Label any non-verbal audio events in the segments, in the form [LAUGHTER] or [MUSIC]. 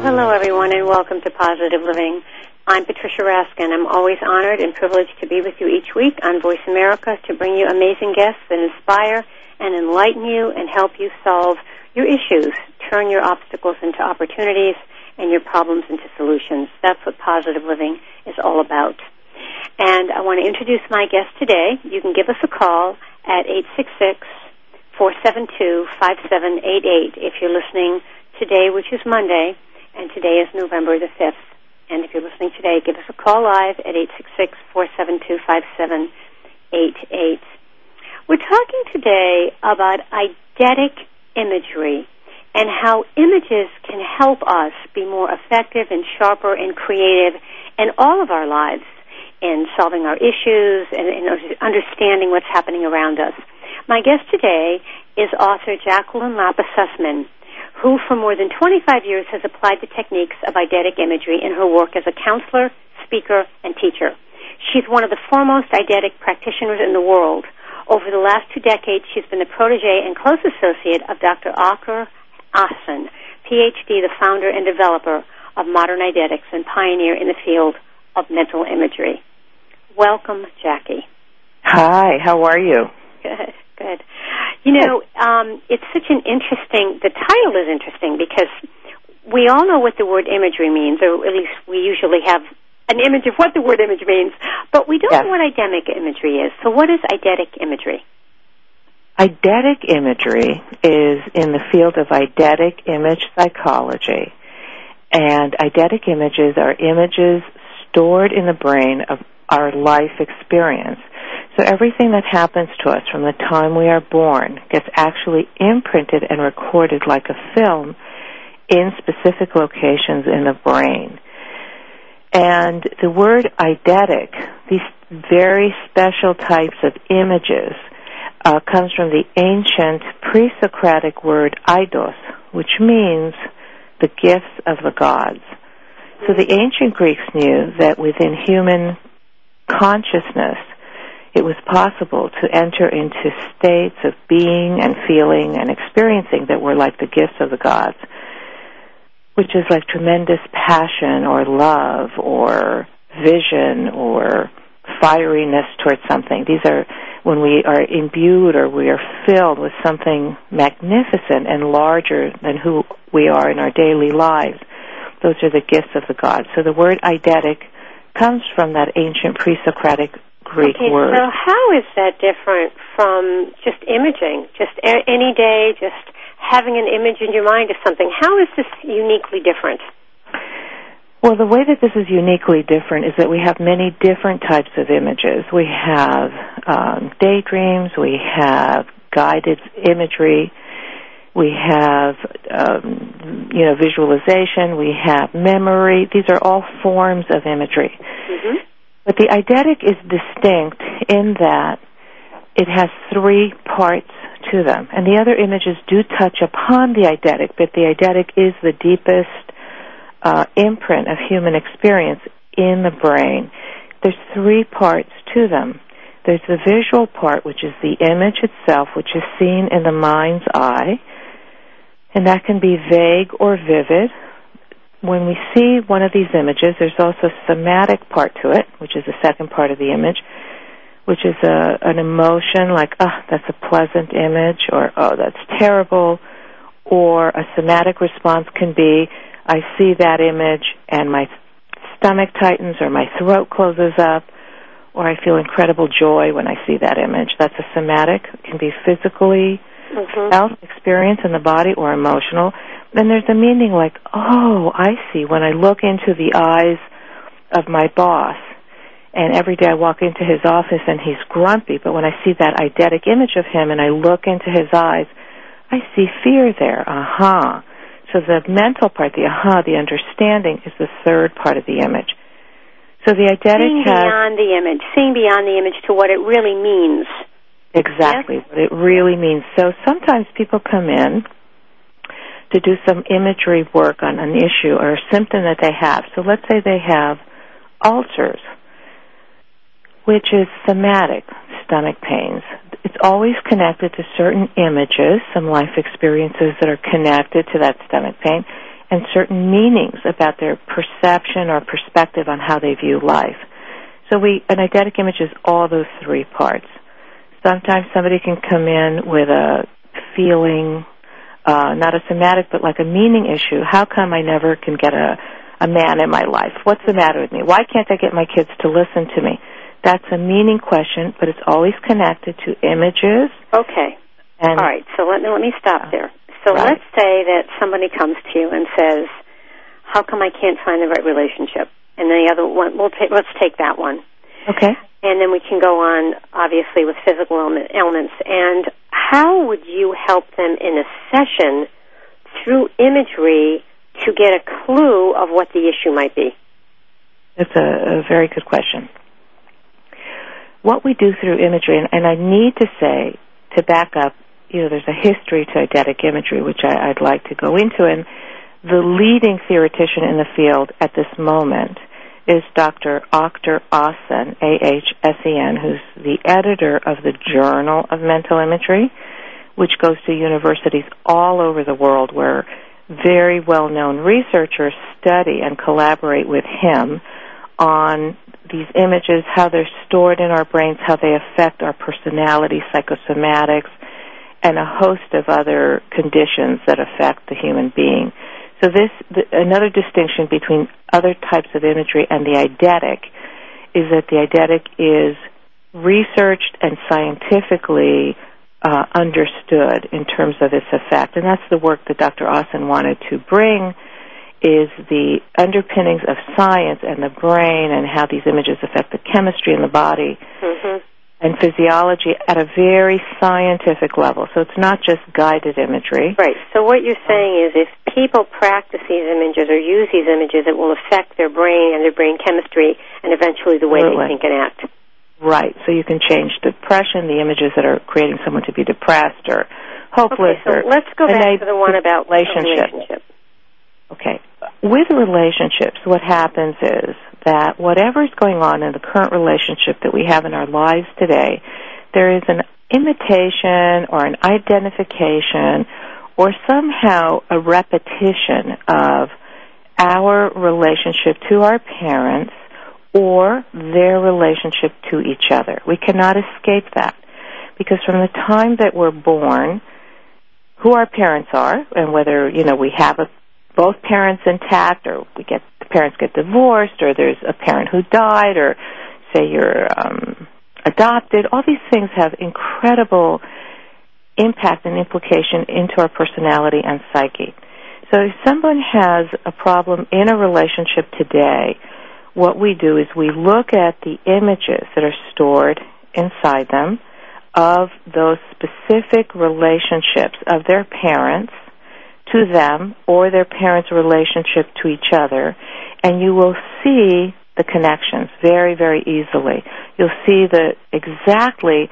Well, hello everyone and welcome to Positive Living. I'm Patricia Raskin. I'm always honored and privileged to be with you each week on Voice America to bring you amazing guests that inspire and enlighten you and help you solve your issues, turn your obstacles into opportunities and your problems into solutions. That's what positive living is all about. And I want to introduce my guest today. You can give us a call at 866 472 5788 if you're listening today, which is Monday, and today is November the 5th. And if you're listening today, give us a call live at 866-472-5788. We're talking today about eidetic imagery and how images can help us be more effective and sharper and creative in all of our lives in solving our issues and in understanding what's happening around us. My guest today is author Jacqueline Lapa Sussman who for more than 25 years has applied the techniques of eidetic imagery in her work as a counselor, speaker, and teacher. She's one of the foremost eidetic practitioners in the world. Over the last two decades, she's been the protege and close associate of Dr. Akhtar Ahsen, PhD, the founder and developer of modern eidetics and pioneer in the field of mental imagery. Welcome, Jackie. Hi, how are you? Good, [LAUGHS] good. You know, um, it's such an interesting. The title is interesting because we all know what the word imagery means, or at least we usually have an image of what the word image means, but we don't Yes. know what eidetic imagery is. So, what is eidetic imagery? Eidetic imagery is in the field of eidetic image psychology. And eidetic images are images stored in the brain of our life experience. So everything that happens to us from the time we are born gets actually imprinted and recorded like a film in specific locations in the brain. And the word eidetic, these very special types of images, uh, comes from the ancient pre-Socratic word eidos, which means the gifts of the gods. So the ancient Greeks knew that within human consciousness, it was possible to enter into states of being and feeling and experiencing that were like the gifts of the gods, which is like tremendous passion or love or vision or fieriness towards something. These are when we are imbued or we are filled with something magnificent and larger than who we are in our daily lives. Those are the gifts of the gods. So the word eidetic comes from that ancient pre-Socratic Greek okay, word. so how is that different from just imaging? Just a- any day, just having an image in your mind of something. How is this uniquely different? Well, the way that this is uniquely different is that we have many different types of images. We have um, daydreams, we have guided imagery, we have um, you know visualization, we have memory. These are all forms of imagery. Mm-hmm. But the eidetic is distinct in that it has three parts to them, and the other images do touch upon the eidetic, but the eidetic is the deepest uh, imprint of human experience in the brain. There's three parts to them. There's the visual part, which is the image itself, which is seen in the mind's eye, and that can be vague or vivid. When we see one of these images, there's also a somatic part to it, which is the second part of the image, which is a, an emotion like, ah, that's a pleasant image, or oh, that's terrible, or a somatic response can be, I see that image and my stomach tightens or my throat closes up or I feel incredible joy when I see that image. That's a somatic. It can be physically Mm-hmm. felt experience in the body or emotional. Then there's a meaning like, oh, I see. When I look into the eyes of my boss and every day I walk into his office and he's grumpy, but when I see that eidetic image of him and I look into his eyes, I see fear there. Aha. Uh-huh. So the mental part, the aha, the understanding, is the third part of the image. So the eidetic seeing has beyond the image, seeing beyond the image to what it really means. exactly what it really means. So sometimes people come in to do some imagery work on an issue or a symptom that they have. So let's say they have ulcers, which is somatic stomach pains. It's always connected to certain images, some life experiences that are connected to that stomach pain, and certain meanings about their perception or perspective on how they view life. So we, an eidetic image is all those three parts. Sometimes somebody can come in with a feeling, uh, not a somatic, but like a meaning issue. How come I never can get a, a man in my life? What's the matter with me? Why can't I get my kids to listen to me? That's a meaning question, but it's always connected to images. Okay. And All right. So let me let me stop there. So Right. let's say that somebody comes to you and says, "How come I can't find the right relationship?" And the other one, we'll take let's take that one, okay. and then we can go on, obviously, with physical ailment- ailments. And how would you help them in a session through imagery to get a clue of what the issue might be? That's a, a very good question. What we do through imagery, and, and I need to say, to back up, you know, there's a history to eidetic imagery, which I, I'd like to go into, and the leading theoretician in the field at this moment is Dr. Akhtar Ahsen, A-H-S-E-N, who's the editor of the Journal of Mental Imagery, which goes to universities all over the world where very well-known researchers study and collaborate with him on these images, how they're stored in our brains, how they affect our personality, psychosomatics, and a host of other conditions that affect the human being. So this, th- another distinction between other types of imagery and the eidetic is that the eidetic is researched and scientifically uh, understood in terms of its effect. And that's the work that Dr. Ahsen wanted to bring is the underpinnings of science and the brain and how these images affect the chemistry in the body Mm-hmm. And physiology at a very scientific level. So it's not just guided imagery. Right. So what you're saying is if people practice these images or use these images, it will affect their brain and their brain chemistry and eventually the way Absolutely. they think and act. Right. So you can change depression, the images that are creating someone to be depressed or hopeless Okay, so or let's go back to the one about relationship. relationship. Okay. With relationships, what happens is that whatever is going on in the current relationship that we have in our lives today, there is an imitation or an identification or somehow a repetition of our relationship to our parents or their relationship to each other. We cannot escape that because from the time that we're born, who our parents are and whether, you know, we have a both parents intact or we get parents get divorced or there's a parent who died or say you're um adopted all these things have incredible impact and implication into our personality and psyche. So if someone has a problem in a relationship today what we do is we look at the images that are stored inside them of those specific relationships of their parents to them or their parents' relationship to each other, and you will see the connections very, very easily. You'll see the exactly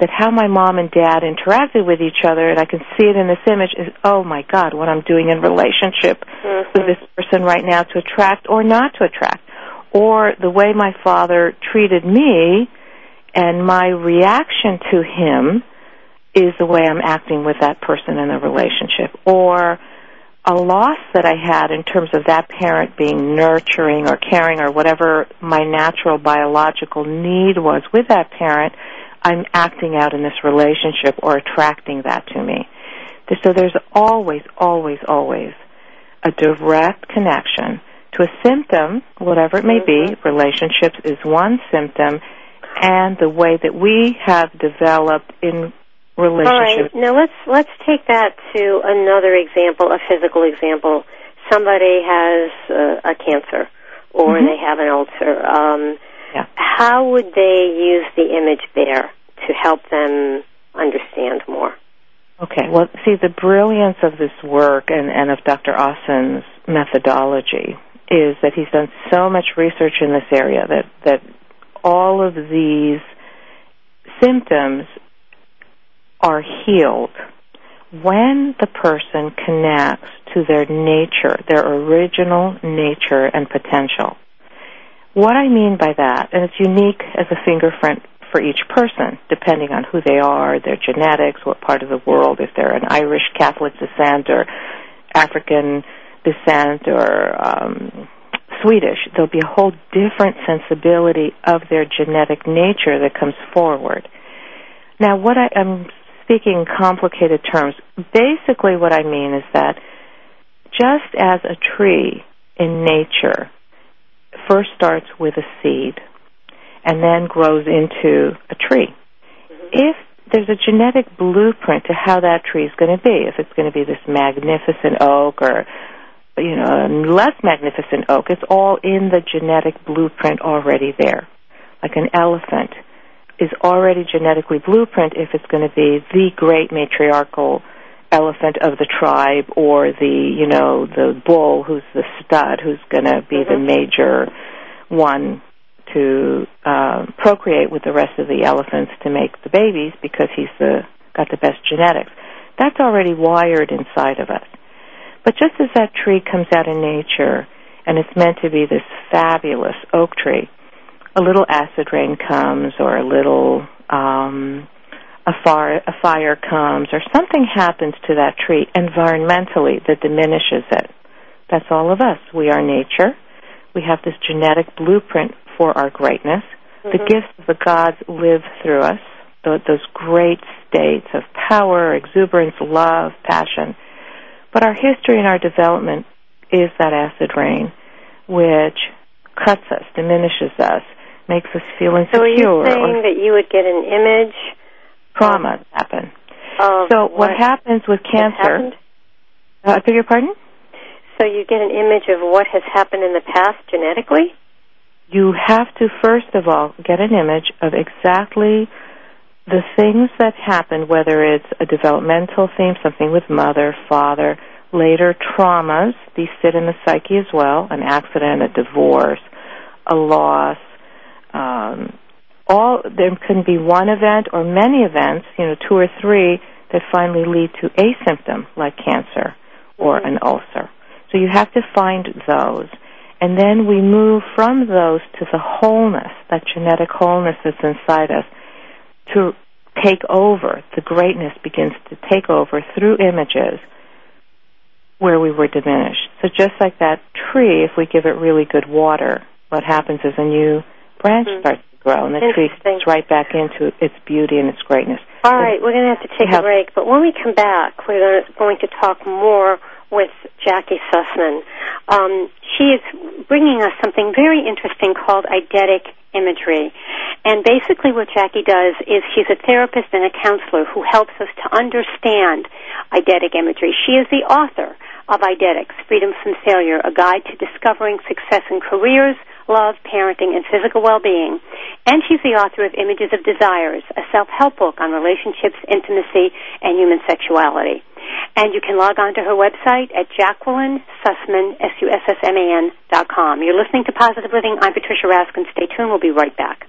that how my mom and dad interacted with each other, and I can see it in this image is, oh my God, what I'm doing in relationship mm-hmm. with this person right now to attract or not to attract. Or the way my father treated me and my reaction to him is the way I'm acting with that person in the relationship. Or a loss that I had in terms of that parent being nurturing or caring or whatever my natural biological need was with that parent, I'm acting out in this relationship or attracting that to me. So there's always, always, always a direct connection to a symptom, whatever it may be. Mm-hmm. Relationships is one symptom, and the way that we have developed in All right. Now let's let's take that to another example, a physical example. Somebody has uh, a cancer, or Mhm. they have an ulcer. Um, Yeah. How would they use the image there to help them understand more? Okay, well, see, the brilliance of this work and, and of Dr. Ahsen's methodology is that he's done so much research in this area that, that all of these symptoms are healed when the person connects to their nature, their original nature and potential. What I mean by that, and it's unique as a fingerprint for each person, depending on who they are, their genetics, what part of the world, if they're an Irish Catholic descent or African descent or um, Swedish, there'll be a whole different sensibility of their genetic nature that comes forward. Now, what I, I'm speaking complicated terms. Basically, what I mean is that just as a tree in nature first starts with a seed and then grows into a tree. If there's a genetic blueprint to how that tree is going to be, if it's going to be this magnificent oak or you know, a less magnificent oak, it's all in the genetic blueprint already there. Like an elephant is already genetically blueprint if it's going to be the great matriarchal elephant of the tribe or the, you know, the bull who's the stud who's going to be mm-hmm. the major one to uh, procreate with the rest of the elephants to make the babies because he's the got the best genetics. That's already wired inside of us. But just as that tree comes out in nature and it's meant to be this fabulous oak tree, a little acid rain comes or a little um, a fire a fire comes or something happens to that tree environmentally that diminishes it. That's all of us. We are nature. We have this genetic blueprint for our greatness. Mm-hmm. The gifts of the gods live through us. Those great states of power, exuberance, love, passion. But our history and our development is that acid rain, which cuts us, diminishes us, makes us feel insecure. So are you saying that you would get an image? Trauma happen. so what, what, happens with cancer? Uh, I beg your pardon? So you get an image of what has happened in the past genetically? You have to first of all get an image of exactly the things that happened, whether it's a developmental theme, something with mother, father, later traumas, these sit in the psyche as well, an accident, a divorce, a loss, all there can be one event or many events, you know, two or three that finally lead to a symptom like cancer or mm-hmm. an ulcer. So you have to find those. And then we move from those to the wholeness, that genetic wholeness that's inside us, to take over. The greatness begins to take over through images where we were diminished. So just like that tree, if we give it really good water, what happens is a new branch mm-hmm. starts to grow, and the tree fits right back into its beauty and its greatness. All right, we're going to have to take a break, but when we come back, we're going to talk more with Jackie Sussman. Um, she is bringing us something very interesting called eidetic imagery. And basically what Jackie does is she's a therapist and a counselor who helps us to understand eidetic imagery. She is the author of Eidetics, Freedom from Failure, a guide to discovering success in careers, love, parenting, and physical well-being. And she's the author of Images of Desires, a self-help book on relationships, intimacy, and human sexuality. And you can log on to her website at Jacqueline Sussman, S-U-S-S-M-A-N dot com. You're listening to Positive Living. I'm Patricia Raskin. Stay tuned. We'll be right back.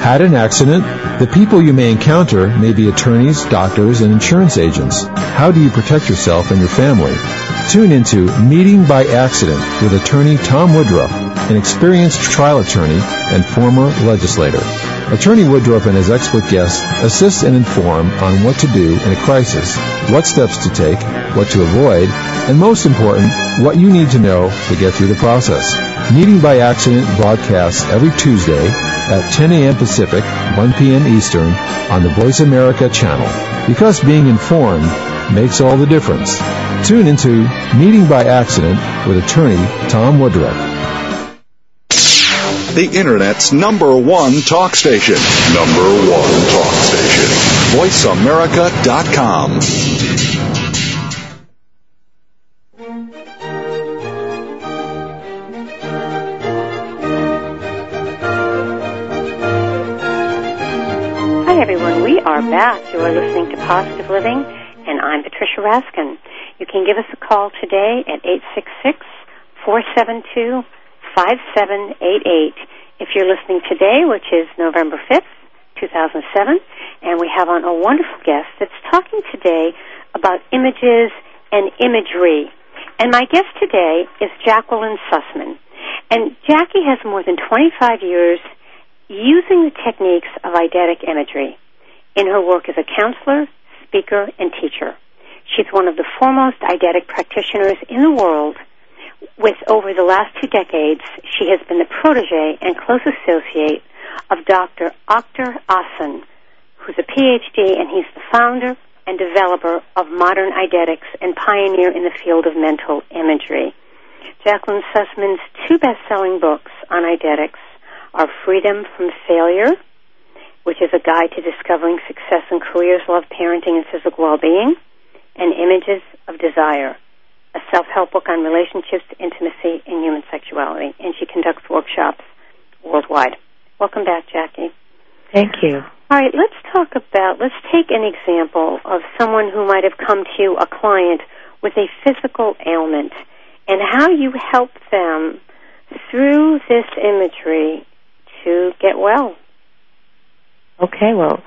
Had an accident? The people you may encounter may be attorneys, doctors, and insurance agents. How do you protect yourself and your family? Tune into Meeting by Accident with attorney Tom Woodruff, an experienced trial attorney and former legislator. Attorney Woodruff and his expert guests assist and inform on what to do in a crisis, what steps to take, what to avoid, and most important, what you need to know to get through the process. Meeting by Accident broadcasts every Tuesday at 10 a.m. Pacific, 1 p.m. Eastern on the Voice America channel. Because being informed makes all the difference. Tune into Meeting by Accident with attorney Tom Woodruff. The Internet's number one talk station. Number one talk station. VoiceAmerica.com. back. You are listening to Positive Living, and I'm Patricia Raskin. You can give us a call today at 866 472 5788. If you're listening today, which is November 5th, 2007, and we have on a wonderful guest that's talking today about images and imagery. And my guest today is Jacqueline Sussman. And Jackie has more than 25 years using the techniques of eidetic imagery in her work as a counselor, speaker, and teacher. She's one of the foremost eidetic practitioners in the world. With over the last two decades, she has been the protege and close associate of Dr. Akhtar Ahsen, who's a PhD and he's the founder and developer of modern eidetics and pioneer in the field of mental imagery. Jacqueline Sussman's two best-selling books on eidetics are Freedom from Failure, which is a guide to discovering success in careers, love, parenting, and physical well-being, and Images of Desire, a self-help book on relationships, intimacy, and human sexuality. And she conducts workshops worldwide. Welcome back, Jackie. Thank you. All right, let's talk about, let's take an example of someone who might have come to you, a client, with a physical ailment, and how you help them through this imagery to get well. Okay, well,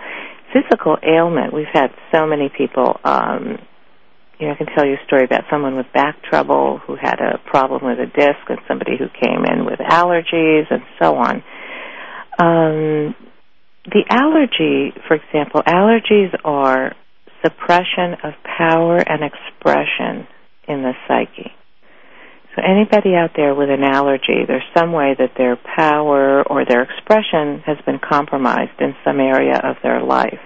physical ailment, we've had so many people. Um, you know, I can tell you a story about someone with back trouble who had a problem with a disc and somebody who came in with allergies and so on. Um, the allergy, for example, allergies are suppression of power and expression in the psyche. So anybody out there with an allergy, there's some way that their power or their expression has been compromised in some area of their life.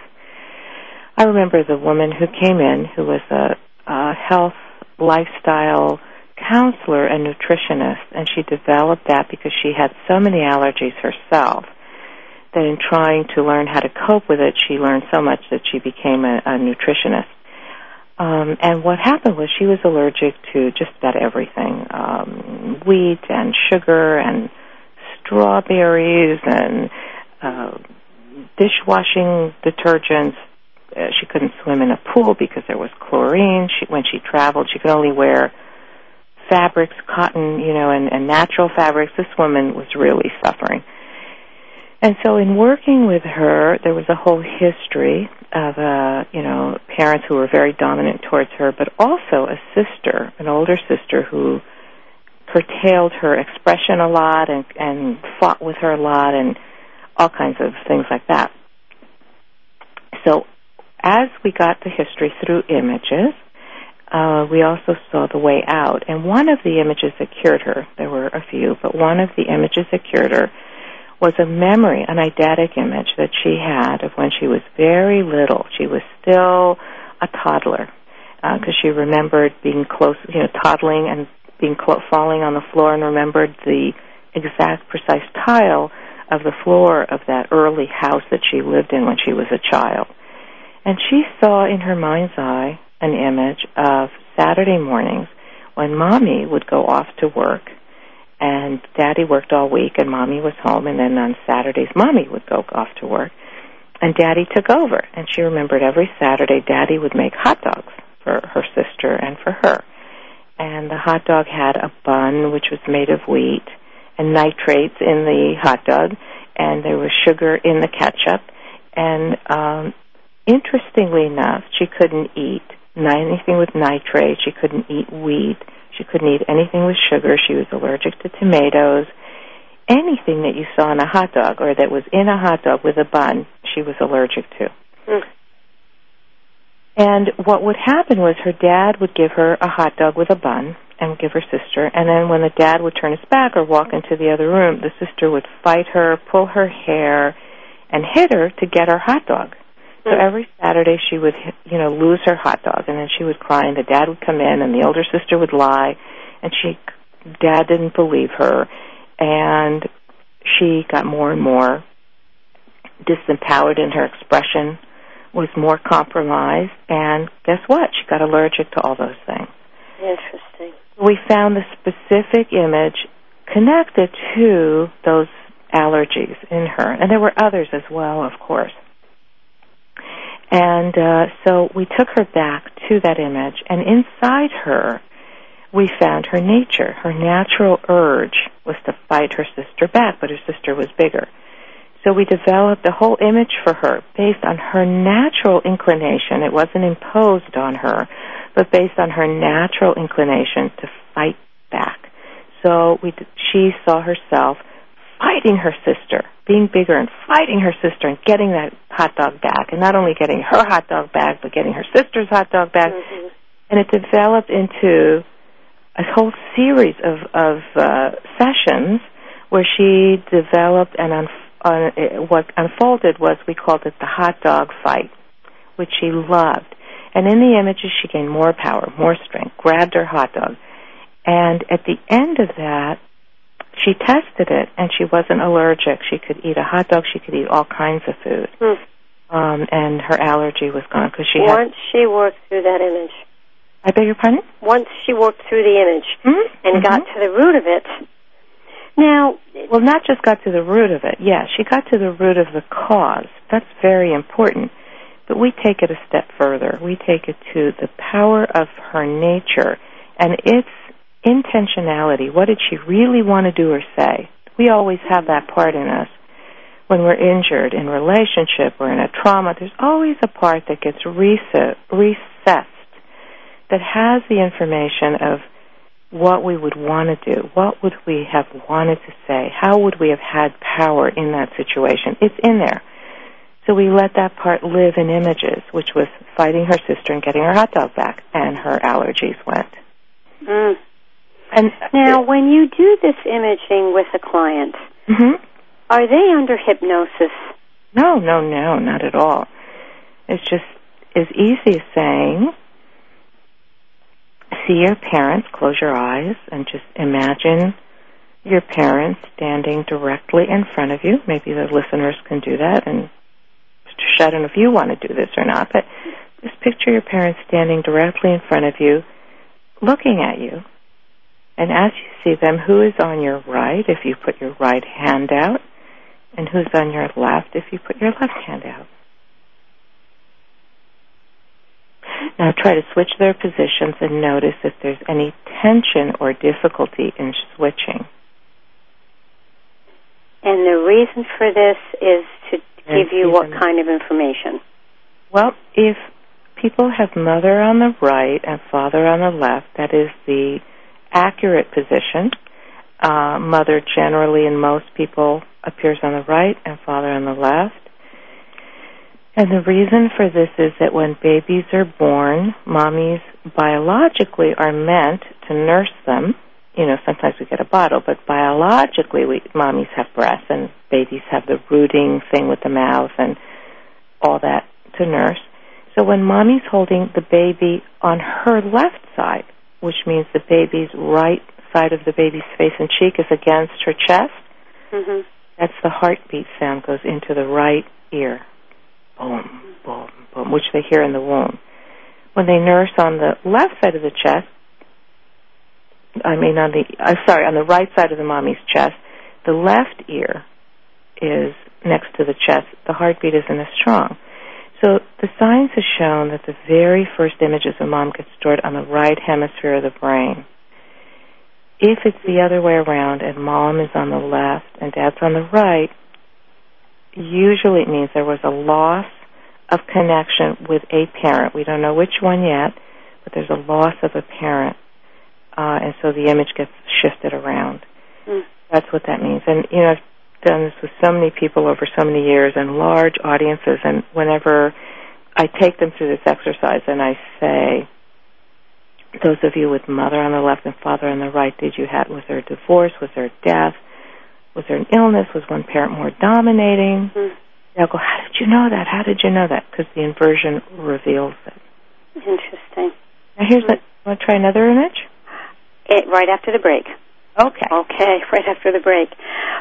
I remember the woman who came in who was a, a health lifestyle counselor and nutritionist, and she developed that because she had so many allergies herself that in trying to learn how to cope with it, she learned so much that she became a, a nutritionist. Um, and what happened was she was allergic to just about everything um, wheat and sugar and strawberries and uh, dishwashing detergents. Uh, she couldn't swim in a pool because there was chlorine. She, when she traveled, she could only wear fabrics, cotton, you know, and, and natural fabrics. This woman was really suffering. And so in working with her, there was a whole history of, uh, you know, parents who were very dominant towards her, but also a sister, an older sister who curtailed her expression a lot and, and fought with her a lot and all kinds of things like that. So as we got the history through images, uh, we also saw the way out. And one of the images that cured her, there were a few, but one of the images that cured her was a memory, an eidetic image that she had of when she was very little. She was still a toddler because uh, she remembered being close, you know, toddling and being clo- falling on the floor, and remembered the exact, precise tile of the floor of that early house that she lived in when she was a child. And she saw in her mind's eye an image of Saturday mornings when mommy would go off to work and daddy worked all week and mommy was home and then on Saturdays mommy would go off to work and daddy took over and she remembered every Saturday daddy would make hot dogs for her sister and for her. And the hot dog had a bun which was made of wheat and nitrates in the hot dog and there was sugar in the ketchup and um interestingly enough she couldn't eat anything with nitrate. She couldn't eat wheat. She couldn't eat anything with sugar. She was allergic to tomatoes. Anything that you saw in a hot dog or that was in a hot dog with a bun, she was allergic to. Mm. And what would happen was her dad would give her a hot dog with a bun and give her sister, and then when the dad would turn his back or walk into the other room, the sister would fight her, pull her hair, and hit her to get her hot dog. So every Saturday she would, you know, lose her hot dog, and then she would cry, and the dad would come in, and the older sister would lie, and she, dad didn't believe her, and she got more and more disempowered in her expression, was more compromised, and guess what? She got allergic to all those things. Interesting. We found the specific image connected to those allergies in her, and there were others as well, of course. And uh, so we took her back to that image, and inside her, we found her nature. Her natural urge was to fight her sister back, but her sister was bigger. So we developed a whole image for her based on her natural inclination. It wasn't imposed on her, but based on her natural inclination to fight back. So we, she saw herself fighting her sister, being bigger and fighting her sister and getting that hot dog back, and not only getting her hot dog back, but getting her sister's hot dog back. Mm-hmm. And it developed into a whole series of of uh, sessions where she developed and un- uh, what unfolded was we called it the hot dog fight, which she loved. And in the images, she gained more power, more strength, grabbed her hot dog. And at the end of that, she tested it and she wasn't allergic. She could eat a hot dog. She could eat all kinds of food. Hmm. Um, and her allergy was gone because she once had, she worked through that image. I beg your pardon. Once she worked through the image mm-hmm. and mm-hmm. got to the root of it. Now, well, not just got to the root of it. Yeah, she got to the root of the cause. That's very important. But we take it a step further. We take it to the power of her nature and its intentionality. What did she really want to do or say? We always have that part in us. When we're injured in relationship or in a trauma, there's always a part that gets recessed that has the information of what we would want to do. What would we have wanted to say? How would we have had power in that situation? It's in there. So we let that part live in images, which was fighting her sister and getting her hot dog back, and her allergies went. Mm. And now, when you do this imaging with a client, mm-hmm. are they under hypnosis? No, no, no, not at all. It's just as easy as saying, see your parents, close your eyes, and just imagine your parents standing directly in front of you. Maybe the listeners can do that, and I don't know if you want to do this or not, but just picture your parents standing directly in front of you, looking at you, and as you see them, who is on your right if you put your right hand out, and who's on your left if you put your left hand out. Now try to switch their positions and notice if there's any tension or difficulty in switching. And the reason for this is to give you what kind of information? Well, if people have mother on the right and father on the left, that is the accurate position. Uh, mother generally in most people appears on the right and father on the left. And the reason for this is that when babies are born, mommies biologically are meant to nurse them. You know, sometimes we get a bottle, but biologically, we mommies have breasts, and babies have the rooting thing with the mouth and all that to nurse. So when mommy's holding the baby on her left side, which means the baby's right side of the baby's face and cheek is against her chest, hmm that's the heartbeat sound goes into the right ear. Boom, boom, boom, which they hear in the womb. When they nurse on the left side of the chest, I mean on the, uh, sorry, on the right side of the mommy's chest, the left ear is next to the chest. The heartbeat isn't as strong. So the science has shown that the very first images of mom get stored on the right hemisphere of the brain. If it's the other way around and mom is on the left and dad's on the right, usually it means there was a loss of connection with a parent. We don't know which one yet, but there's a loss of a parent. Uh, and so the image gets shifted around. Mm. That's what that means. And, you know, I've done this with so many people over so many years and large audiences, and whenever I take them through this exercise and I say, those of you with mother on the left and father on the right, did you have, was there a divorce? Was there a death? Was there an illness? Was one parent more dominating? Mm. They'll go, how did you know that? How did you know that? Because the inversion reveals it. Interesting. Now here's Mm. a, want to try another image? It, right after the break. Okay. Okay, [LAUGHS] right after the break.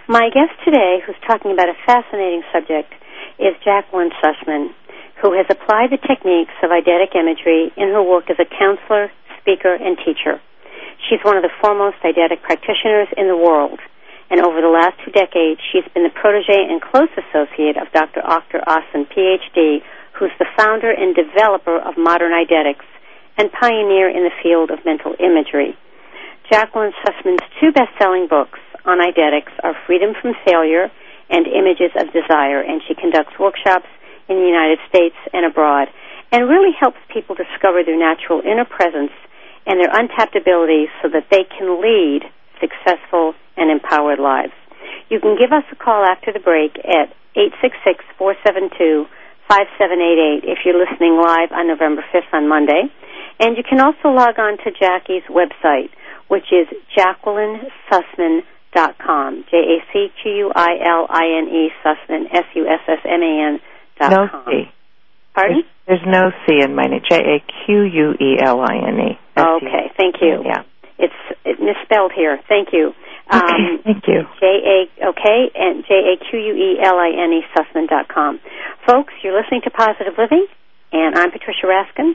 My guest today, who's talking about a fascinating subject, is Jacqueline Sussman, who has applied the techniques of eidetic imagery in her work as a counselor, speaker, and teacher. She's one of the foremost eidetic practitioners in the world, and over the last two decades, she's been the protege and close associate of Dr. Akhtar Ahsen, PhD, who's the founder and developer of modern eidetics and pioneer in the field of mental imagery. Jacqueline Sussman's two best-selling books on eidetics are Freedom from Failure and Images of Desire, and she conducts workshops in the United States and abroad and really helps people discover their natural inner presence and their untapped abilities so that they can lead successful and empowered lives. You can give us a call after the break at 866-472-5788 if you're listening live on November 5th on Monday. And you can also log on to Jackie's website, which is jacquelinesussman.com. J-A-C-Q-U-I-L-I-N-E Sussman, S-U-S-S-M-A-N dot No com. C. Pardon? There's, there's no C in my name. J A Q U E L I N E. Okay, thank you. Yeah. It's it misspelled here. Thank you. Okay, Um, [LAUGHS] thank you. J A okay and J A Q U E L I N E Sussman dot com. Folks, you're listening to Positive Living, and I'm Patricia Raskin.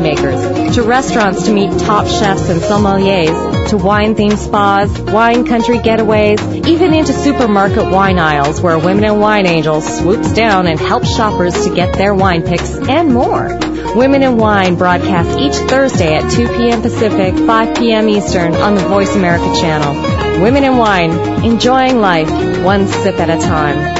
winemakers, to restaurants to meet top chefs and sommeliers, to wine-themed spas, wine country getaways, even into supermarket wine aisles where Women and Wine Angels swoops down and helps shoppers to get their wine picks and more. Women in Wine broadcasts each Thursday at 2 p.m. Pacific, 5 p.m. Eastern on the Voice America channel. Women in Wine, enjoying life one sip at a time.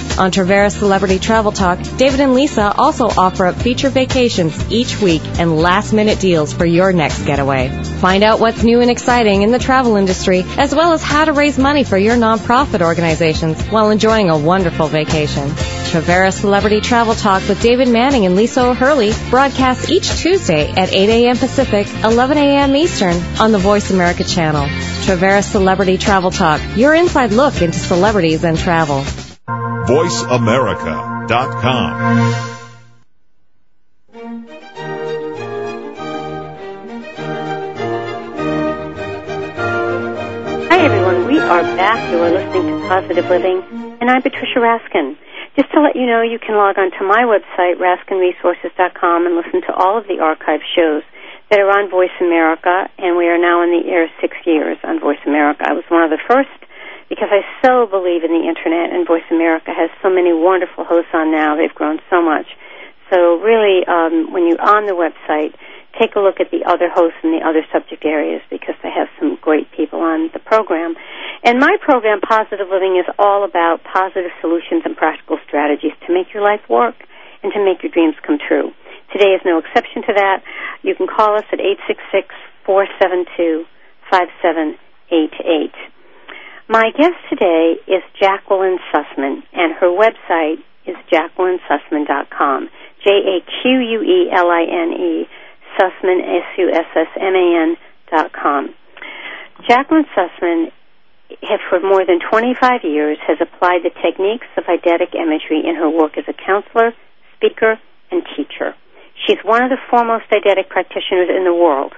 On Travera Celebrity Travel Talk, David and Lisa also offer up feature vacations each week and last minute deals for your next getaway. Find out what's new and exciting in the travel industry, as well as how to raise money for your nonprofit organizations while enjoying a wonderful vacation. Travera Celebrity Travel Talk with David Manning and Lisa O'Hurley broadcasts each Tuesday at 8 a.m. Pacific, 11 a.m. Eastern on the Voice America channel. Travera Celebrity Travel Talk, your inside look into celebrities and travel. VoiceAmerica.com. Hi, everyone. We are back. You are listening to Positive Living, and I'm Patricia Raskin. Just to let you know, you can log on to my website, raskinresources.com, and listen to all of the archive shows that are on Voice America, and we are now in the air six years on Voice America. I was one of the first because I so believe in the Internet, and Voice America has so many wonderful hosts on now. They've grown so much. So really, um, when you're on the website, take a look at the other hosts and the other subject areas because they have some great people on the program. And my program, Positive Living, is all about positive solutions and practical strategies to make your life work and to make your dreams come true. Today is no exception to that. You can call us at 866 472 5788. My guest today is Jacqueline Sussman, and her website is jacquelinesussman.com. J A Q U E L I N E, Sussman, S U S S M A N dot com. Jacqueline Sussman, has, for more than 25 years, has applied the techniques of eidetic imagery in her work as a counselor, speaker, and teacher. She's one of the foremost eidetic practitioners in the world,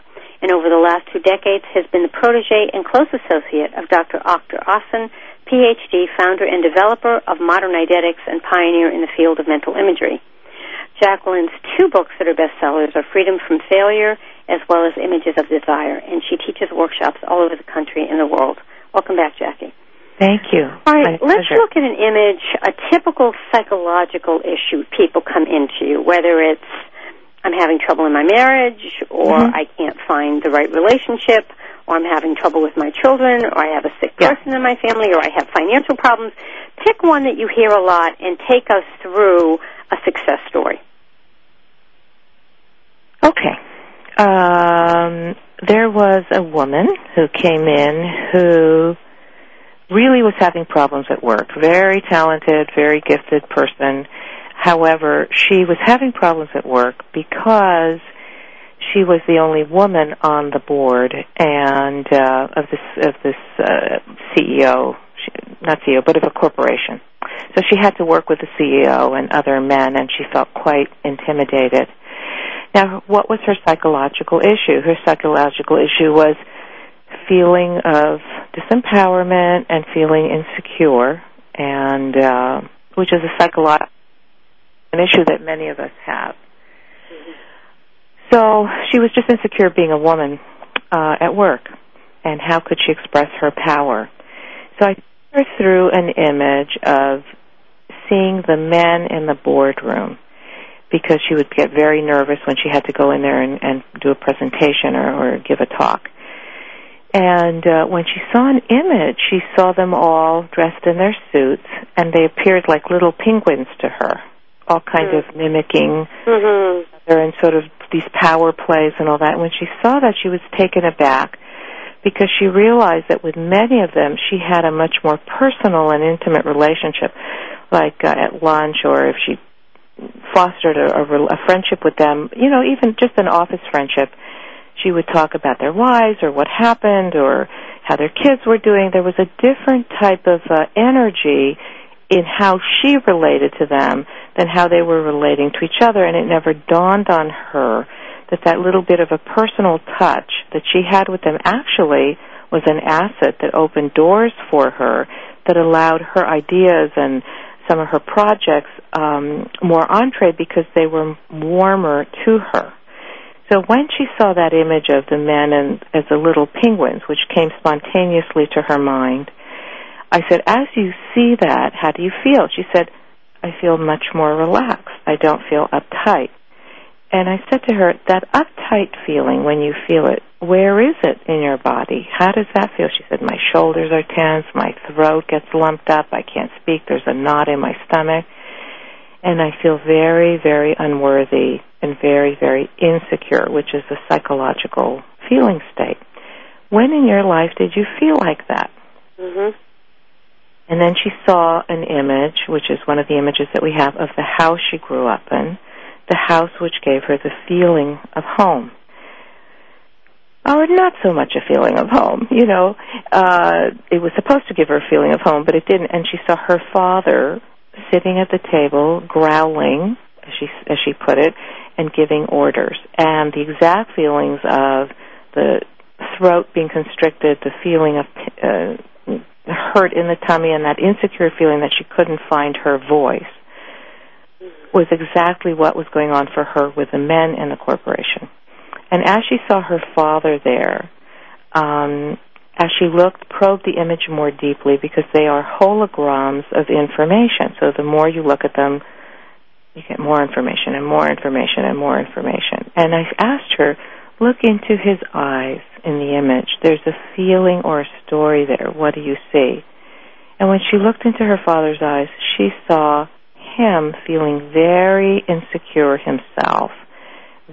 and over the last two decades has been the protege and close associate of Dr. Akhtar Ahsen, PhD, founder and developer of modern eidetics and pioneer in the field of mental imagery. Jacqueline's two books that are bestsellers are Freedom from Failure as well as Images of Desire, and she teaches workshops all over the country and the world. Welcome back, Jackie. Thank you. All right, My let's pleasure. look at an image, a typical psychological issue people come into you, whether it's I'm having trouble in my marriage, or Mhm. I can't find the right relationship, or I'm having trouble with my children, or I have a sick Yeah. person in my family, or I have financial problems. Pick one that you hear a lot and take us through a success story. Okay. Um, there was a woman who came in who really was having problems at work. Very talented, very gifted person. However, she was having problems at work because she was the only woman on the board and uh, of this of this uh, CEO, not CEO, but of a corporation. So she had to work with the CEO and other men, and she felt quite intimidated. Now, what was her psychological issue? Her psychological issue was feeling of disempowerment and feeling insecure, and uh, which is a psychological an issue that many of us have. So she was just insecure being a woman uh, at work, and how could she express her power? So I took her through an image of seeing the men in the boardroom because she would get very nervous when she had to go in there and, and do a presentation or, or give a talk. And uh, when she saw an image, she saw them all dressed in their suits, and they appeared like little penguins to her, all kind Mm. of mimicking Mm-hmm. and sort of these power plays and all that. And when she saw that, she was taken aback because she realized that with many of them, she had a much more personal and intimate relationship, like uh, at lunch or if she fostered a, a, a friendship with them, you know, even just an office friendship. She would talk about their wives or what happened or how their kids were doing. There was a different type of uh, energy in how she related to them than how they were relating to each other, and it never dawned on her that that little bit of a personal touch that she had with them actually was an asset that opened doors for her that allowed her ideas and some of her projects um, more entree because they were warmer to her. So when she saw that image of the men and as the little penguins, which came spontaneously to her mind, I said, "As you see that, how do you feel?" She said, "I feel much more relaxed. I don't feel uptight." and I said to her, that uptight feeling when you feel it, where is it in your body? How does that feel? She said, my shoulders are tense, my throat gets lumped up, I can't speak, there's a knot in my stomach, and I feel very, very unworthy and very, very insecure, which is a psychological feeling state. When in your life did you feel like that? Mhm. And then she saw an image, which is one of the images that we have of the house she grew up in, the house which gave her the feeling of home. Or not so much a feeling of home, you know. Uh, it was supposed to give her a feeling of home, but it didn't. And she saw her father sitting at the table, growling, as she as she put it, and giving orders. And the exact feelings of the throat being constricted, the feeling of uh, hurt in the tummy, and that insecure feeling that she couldn't find her voice was exactly what was going on for her with the men in the corporation. And as she saw her father there, um, as she looked, probed the image more deeply because they are holograms of information. So the more you look at them, you get more information and more information and more information. And I asked her, look into his eyes in the image. There's a feeling or a story there. What do you see? And when she looked into her father's eyes, she saw him feeling very insecure himself,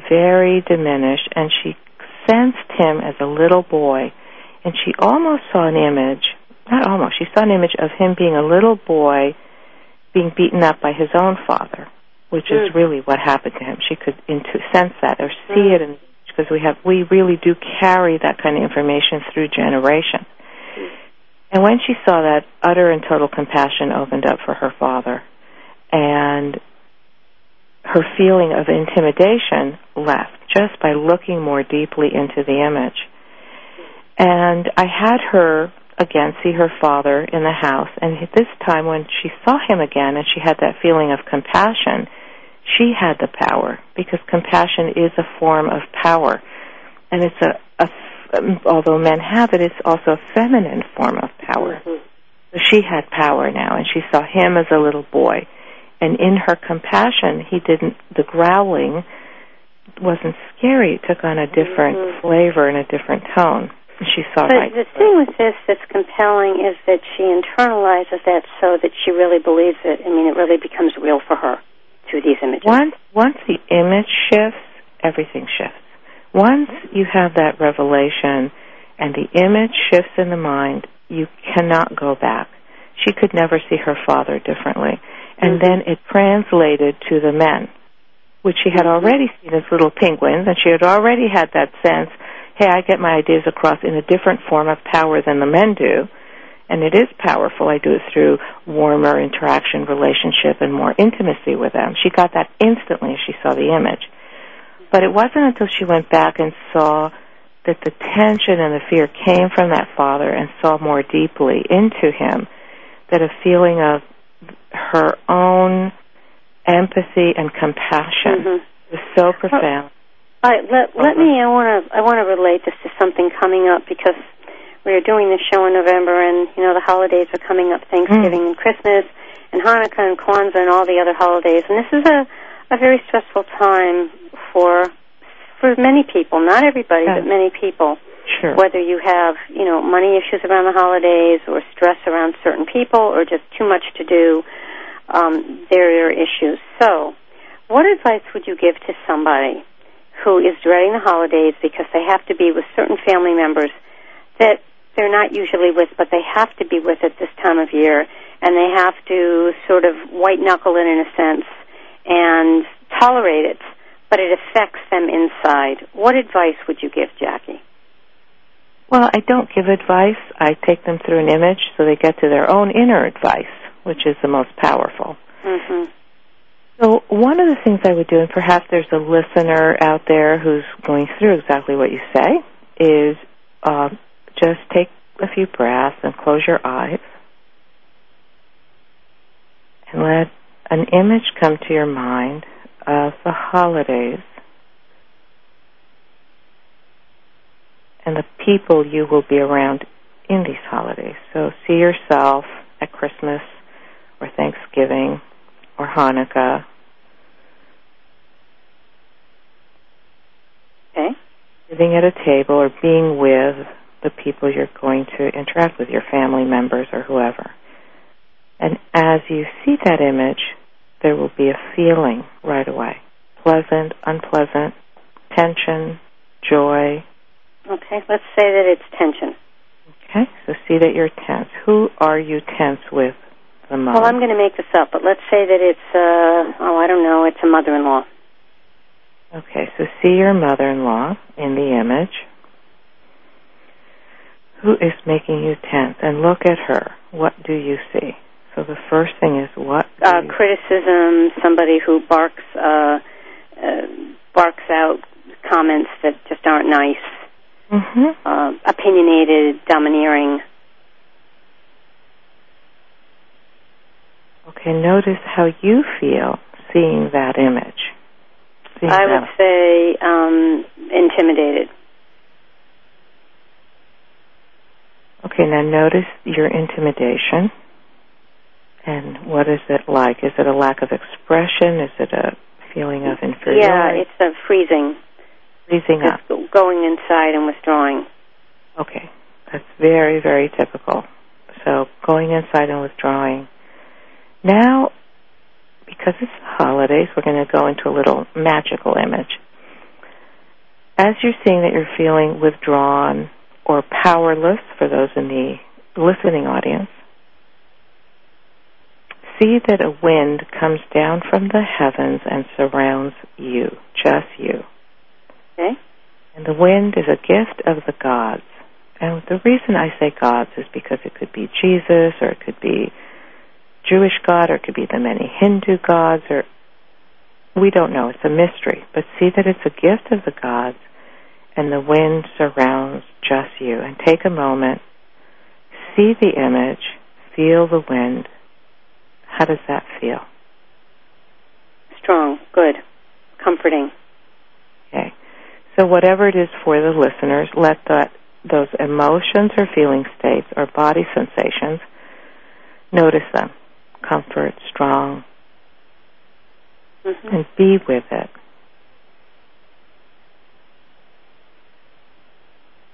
very diminished, and she sensed him as a little boy. And she almost saw an image, not almost, she saw an image of him being a little boy being beaten up by his own father, which mm. is really what happened to him. She could into, sense that or see mm. it in because we have we really do carry that kind of information through generations. Mm. And when she saw that, utter and total compassion opened up for her father and her feeling of intimidation left just by looking more deeply into the image. And I had her again see her father in the house, and this time when she saw him again and she had that feeling of compassion, she had the power because compassion is a form of power. And it's a, a although men have it, it's also a feminine form of power. Mm-hmm. So she had power now, and she saw him as a little boy and in her compassion, he didn't. The growling wasn't scary. It took on a different mm-hmm. flavor and a different tone. She saw but right. the thing with this that's compelling is that she internalizes that so that she really believes it. I mean, it really becomes real for her through these images. Once once the image shifts, everything shifts. Once you have that revelation and the image shifts in the mind, you cannot go back. She could never see her father differently and mm-hmm. then it translated to the men, which she had mm-hmm. already seen as little penguins, and she had already had that sense, hey, I get my ideas across in a different form of power than the men do, and it is powerful. I do it through warmer interaction, relationship, and more intimacy with them. She got that instantly as she saw the image. But it wasn't until she went back and saw that the tension and the fear came from that father and saw more deeply into him that a feeling of her own empathy and compassion mm-hmm. is so profound. Right, let let me. I want to. I want to relate this to something coming up because we are doing this show in November, and you know the holidays are coming up: Thanksgiving mm. and Christmas, and Hanukkah and Kwanzaa, and all the other holidays. And this is a a very stressful time for for many people. Not everybody, yeah. but many people. Sure. Whether you have, you know, money issues around the holidays or stress around certain people or just too much to do, um, there are issues. So, what advice would you give to somebody who is dreading the holidays because they have to be with certain family members that they're not usually with, but they have to be with at this time of year, and they have to sort of white knuckle it in a sense and tolerate it, but it affects them inside. What advice would you give, Jackie? Well, I don't give advice. I take them through an image so they get to their own inner advice, which is the most powerful. Mm-hmm. So one of the things I would do, and perhaps there's a listener out there who's going through exactly what you say, is uh, just take a few breaths and close your eyes and let an image come to your mind of the holidays and the people you will be around in these holidays. So see yourself at Christmas or Thanksgiving or Hanukkah Okay. sitting at a table or being with the people you're going to interact with, your family members or whoever. And as you see that image, there will be a feeling right away pleasant, unpleasant, tension, joy. Okay, let's say that it's tension. Okay, so see that you're tense. Who are you tense with the? Well, I'm going to make this up, but let's say that it's, uh, oh, I don't know, it's a mother in law. Okay, so see your mother in law in the image. Who is making you tense? And look at her. What do you see? So the first thing is what? Uh, criticism, somebody who barks, uh, uh, barks out comments that just aren't nice. Mm-hmm. Uh, opinionated, domineering. Okay, notice how you feel seeing that image. Seeing I that. would say um, intimidated. Okay, now notice your intimidation. And what is it like? Is it a lack of expression? Is it a feeling of inferiority? Yeah, it's a freezing. freezing up. Going inside and withdrawing. Okay, that's very, very typical. So going inside and withdrawing. Now, because it's the holidays, we're going to go into a little magical image. As you're seeing that you're feeling withdrawn or powerless for those in the listening audience, see that a wind comes down from the heavens and surrounds you, just you. Okay. And the wind is a gift of the gods. And the reason I say gods is because it could be Jesus or it could be Jewish God or it could be the many Hindu gods or we don't know. It's a mystery. But see that it's a gift of the gods and the wind surrounds just you. And take a moment, see the image, feel the wind. How does that feel? Strong, good, comforting. Okay. So whatever it is for the listeners, let that those emotions or feeling states or body sensations, notice them. Comfort, strong, Mm-hmm. and be with it.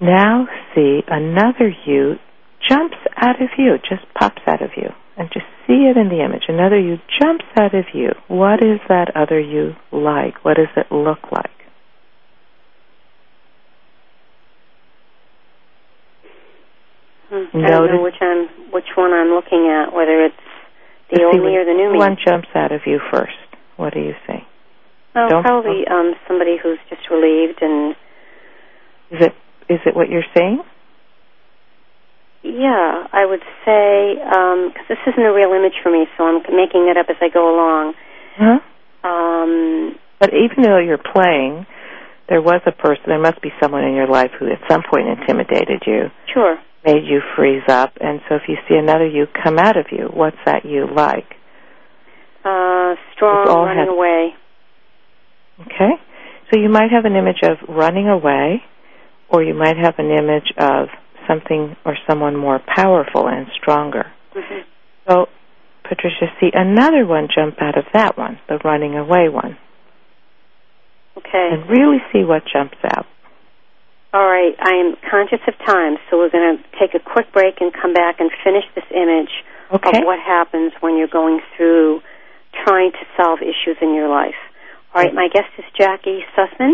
Now see another you jumps out of you, just pops out of you. And just see it in the image. Another you jumps out of you. What is that other you like? What does it look like? Hmm. I don't know which I'm, which one I'm looking at. Whether it's the Let's old me or the new me. One jumps out of you first. What do you see? Oh, Don't- probably um, somebody who's just relieved and Is it is it what you're saying? yeah, I would say because this isn't a real image for me, so I'm making it up as I go along. Huh? Um, But even though you're playing, there was a person, there must be someone in your life who at some point intimidated you, sure. made you freeze up. And so if you see another you come out of you, what's that you like? Uh, strong, running had- away. Okay? So you might have an image of running away, or you might have an image of something or someone more powerful and stronger. hmm So, Patricia, see another one jump out of that one, the running away one, Okay. and really see what jumps out. All right. I am conscious of time, so we're going to take a quick break and come back and finish this image Okay? of what happens when you're going through trying to solve issues in your life. All right. My guest is Jackie Sussman.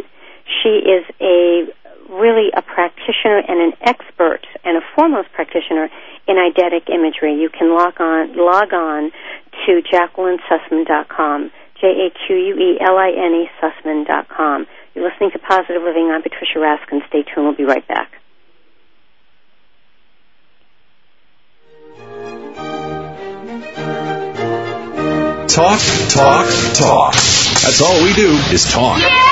She is a really a practitioner and an expert and a foremost practitioner in eidetic imagery. You can log on log on to jacquelinesussman.com. J A Q U E L I N E Sussman.com. You're listening to Positive Living. I'm Patricia Raskin. Stay tuned. We'll be right back. Talk, talk, talk. That's all we do is talk.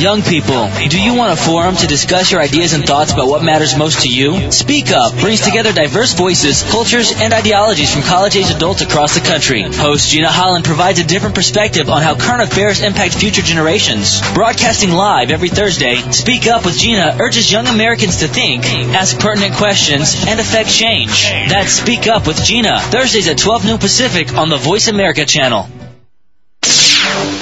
Young people, do you want a forum to discuss your ideas and thoughts about what matters most to you? Speak Up brings together diverse voices, cultures, and ideologies from college-age adults across the country. Host Gina Holland provides a different perspective on how current affairs impact future generations. Broadcasting live every Thursday, Speak Up with Gina urges young Americans to think, ask pertinent questions, and affect change. That's Speak Up with Gina, Thursdays at 12 noon Pacific on the Voice America channel.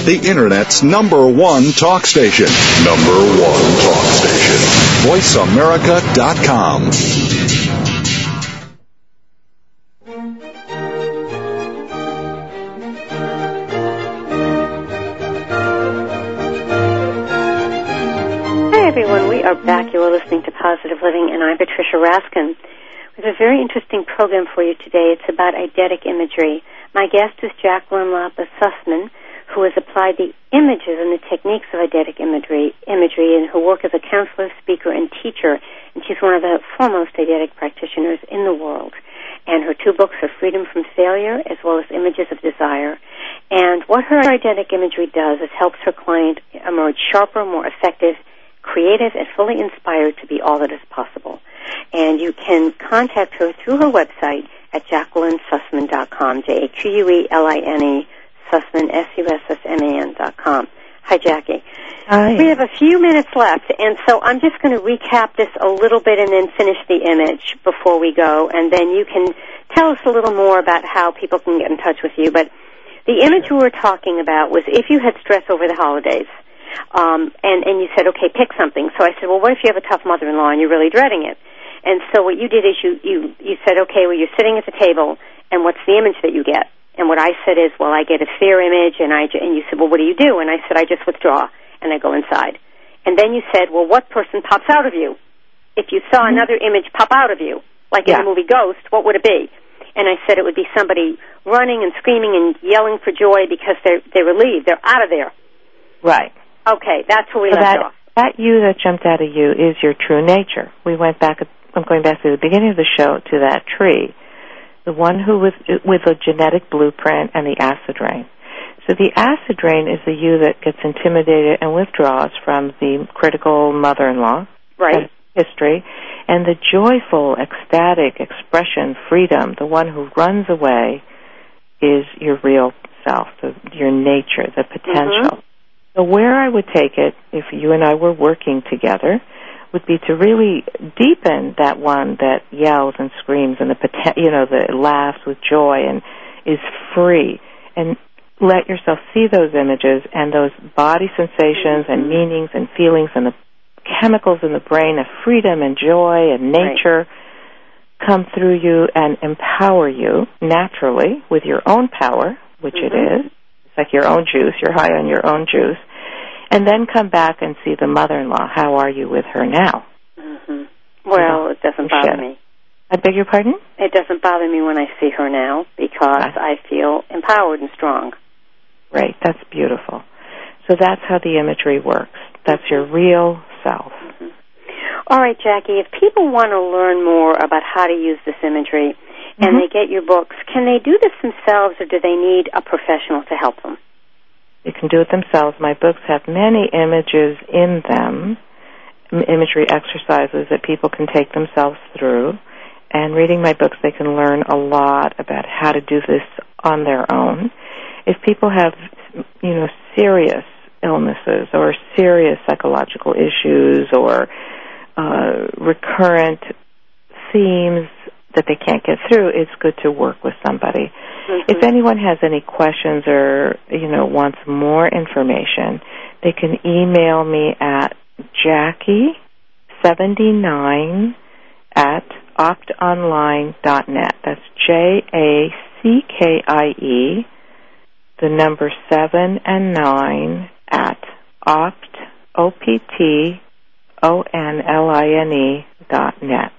The Internet's number one talk station. Number one talk station. VoiceAmerica.com. Hi, everyone. We are back. You are listening to Positive Living, and I'm Patricia Raskin. We have a very interesting program for you today. It's about eidetic imagery. My guest is Jacqueline Lapa Sussman, who has applied the images and the techniques of eidetic imagery, imagery in her work as a counselor, speaker, and teacher. And she's one of the foremost eidetic practitioners in the world. And her two books are Freedom from Failure as well as Images of Desire. And what her eidetic imagery does is helps her client emerge sharper, more effective, creative, and fully inspired to be all that is possible. And you can contact her through her website at jacquelinesussman.com, J-A-Q-U-E-L-I-N-E, Sussman, S-U-S-S-M-A-N dot com. Hi, Jackie. Hi. We have a few minutes left, and so I'm just going to recap this a little bit and then finish the image before we go, and then you can tell us a little more about how people can get in touch with you. But the image we were talking about was if you had stress over the holidays, um, and, and you said, okay, pick something. So I said, well, what if you have a tough mother-in-law and you're really dreading it? And so what you did is you, you, you said, okay, well, you're sitting at the table, and what's the image that you get? And what I said is, well, I get a fear image, and I and you said, well, what do you do? And I said, I just withdraw and I go inside. And then you said, well, what person pops out of you? If you saw Mm-hmm. another image pop out of you, like Yeah. in the movie Ghost, what would it be? And I said it would be somebody running and screaming and yelling for joy because they're they're relieved, they're out of there. Right. Okay, that's where we So left that off. that you that jumped out of you is your true nature. We went back. I'm going back to the beginning of the show to that tree, the one who was with a genetic blueprint and the acid rain. So the acid rain is the you that gets intimidated and withdraws from the critical mother-in-law Right. Uh, history, and the joyful, ecstatic expression, freedom, the one who runs away, is your real self, the, your nature, the potential. Mm-hmm. So where I would take it, if you and I were working together, would be to really deepen that one that yells and screams and the you know the laughs with joy and is free and let yourself see those images and those body sensations and meanings and feelings and the chemicals in the brain of freedom and joy and nature come through you and empower you naturally with your own power, which it Mhm. is. It's like your own juice. You're high on your own juice. And then come back and see the mother-in-law. How are you with her now? hmm Well, it doesn't bother me. I beg your pardon? It doesn't bother me when I see her now because Ah. I feel empowered and strong. Right. That's beautiful. So that's how the imagery works. That's your real self. All right, Jackie, if people want to learn more about how to use this imagery and Mhm. they get your books, can they do this themselves or do they need a professional to help them? They can do it themselves. My books have many images in them, imagery exercises that people can take themselves through. And reading my books, they can learn a lot about how to do this on their own. If people have, you know, serious illnesses or serious psychological issues or uh, recurrent themes that they can't get through, it's good to work with somebody. Mm-hmm. If anyone has any questions or you know wants more information, they can email me at Jackie seventy nine at optonline.net. That's J A C K I E, the number seven and nine at opt o p t o n l i n e dot net.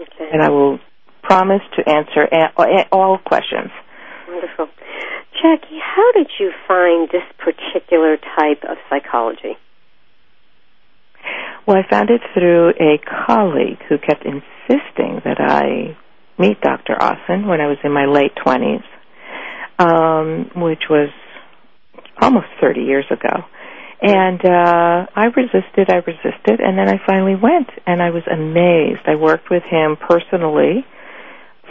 Okay. And I will promise to answer all questions. Wonderful. Jackie, how did you find this particular type of psychology? Well, I found it through a colleague who kept insisting that I meet Dr. Ahsen when I was in my late 20s, um, which was almost 30 years ago. And uh, I resisted, I resisted, and then I finally went, and I was amazed. I worked with him personally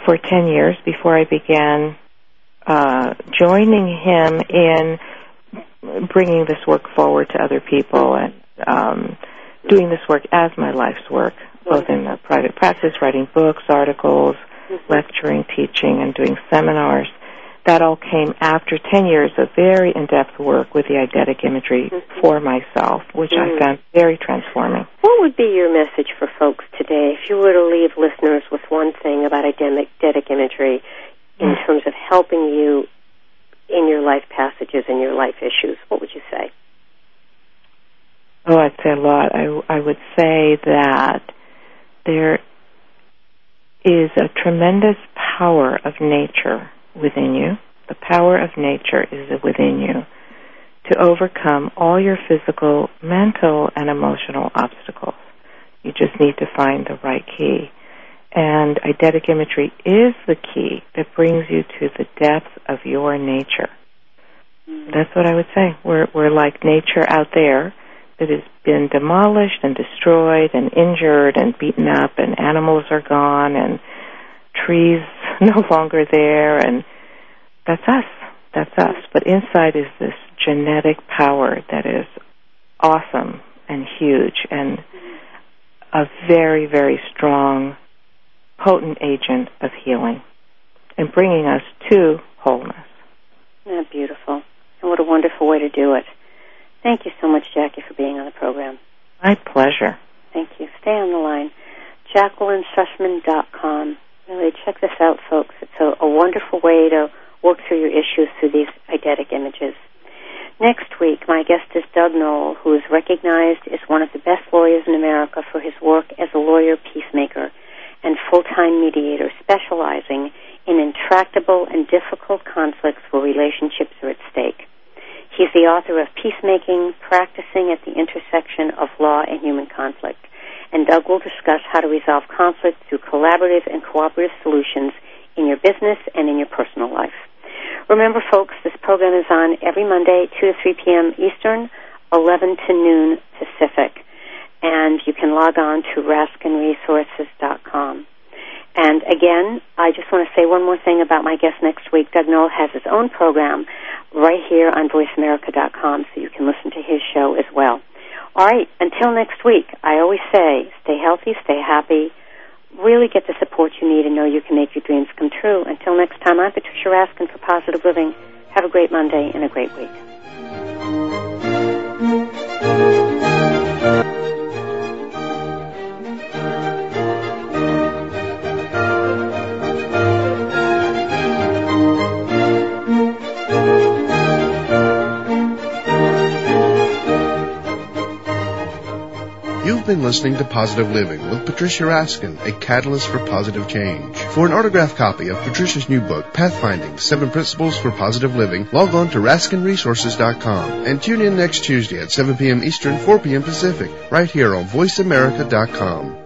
for 10 years before I began uh, joining him in bringing this work forward to other people and um, doing this work as my life's work, both in the private practice, writing books, articles, lecturing, teaching, and doing seminars that all came after 10 years of very in-depth work with the eidetic imagery mm-hmm. for myself, which mm-hmm. I found very transforming. What would be your message for folks today if you were to leave listeners with one thing about eidetic imagery in mm-hmm. terms of helping you in your life passages and your life issues? What would you say? Oh, I'd say a lot. I, I would say that there is a tremendous power of nature within you. The power of nature is within you to overcome all your physical, mental, and emotional obstacles. You just need to find the right key. And eidetic imagery is the key that brings you to the depth of your nature. That's what I would say. We're, we're like nature out there that has been demolished and destroyed and injured and beaten up and animals are gone and trees [LAUGHS] no longer there, and that's us. That's us. But inside is this genetic power that is awesome and huge and a very, very strong, potent agent of healing and bringing us to wholeness. Yeah, beautiful. And what a wonderful way to do it. Thank you so much, Jackie, for being on the program. My pleasure. Thank you. Stay on the line. JacquelineSussman.com. Really check this out, folks. It's a, a wonderful way to work through your issues through these eidetic images. Next week, my guest is Doug Noll, who is recognized as one of the best lawyers in America for his work as a lawyer peacemaker and full-time mediator specializing in intractable and difficult conflicts where relationships are at stake. He's the author of Peacemaking, Practicing at the Intersection of Law and Human Conflict and Doug will discuss how to resolve conflict through collaborative and cooperative solutions in your business and in your personal life. Remember, folks, this program is on every Monday, 2 to 3 p.m. Eastern, 11 to noon Pacific. And you can log on to raskinresources.com. And again, I just want to say one more thing about my guest next week. Doug Noll has his own program right here on voiceamerica.com, so you can listen to his show as well. All right, until next week, I always say stay healthy, stay happy, really get the support you need and know you can make your dreams come true. Until next time, I'm Patricia Raskin for Positive Living. Have a great Monday and a great week. Been listening to Positive Living with Patricia Raskin, a catalyst for positive change. For an autographed copy of Patricia's new book, Pathfinding, Seven Principles for Positive Living, log on to RaskinResources.com and tune in next Tuesday at 7 p.m. Eastern, 4 p.m. Pacific, right here on VoiceAmerica.com.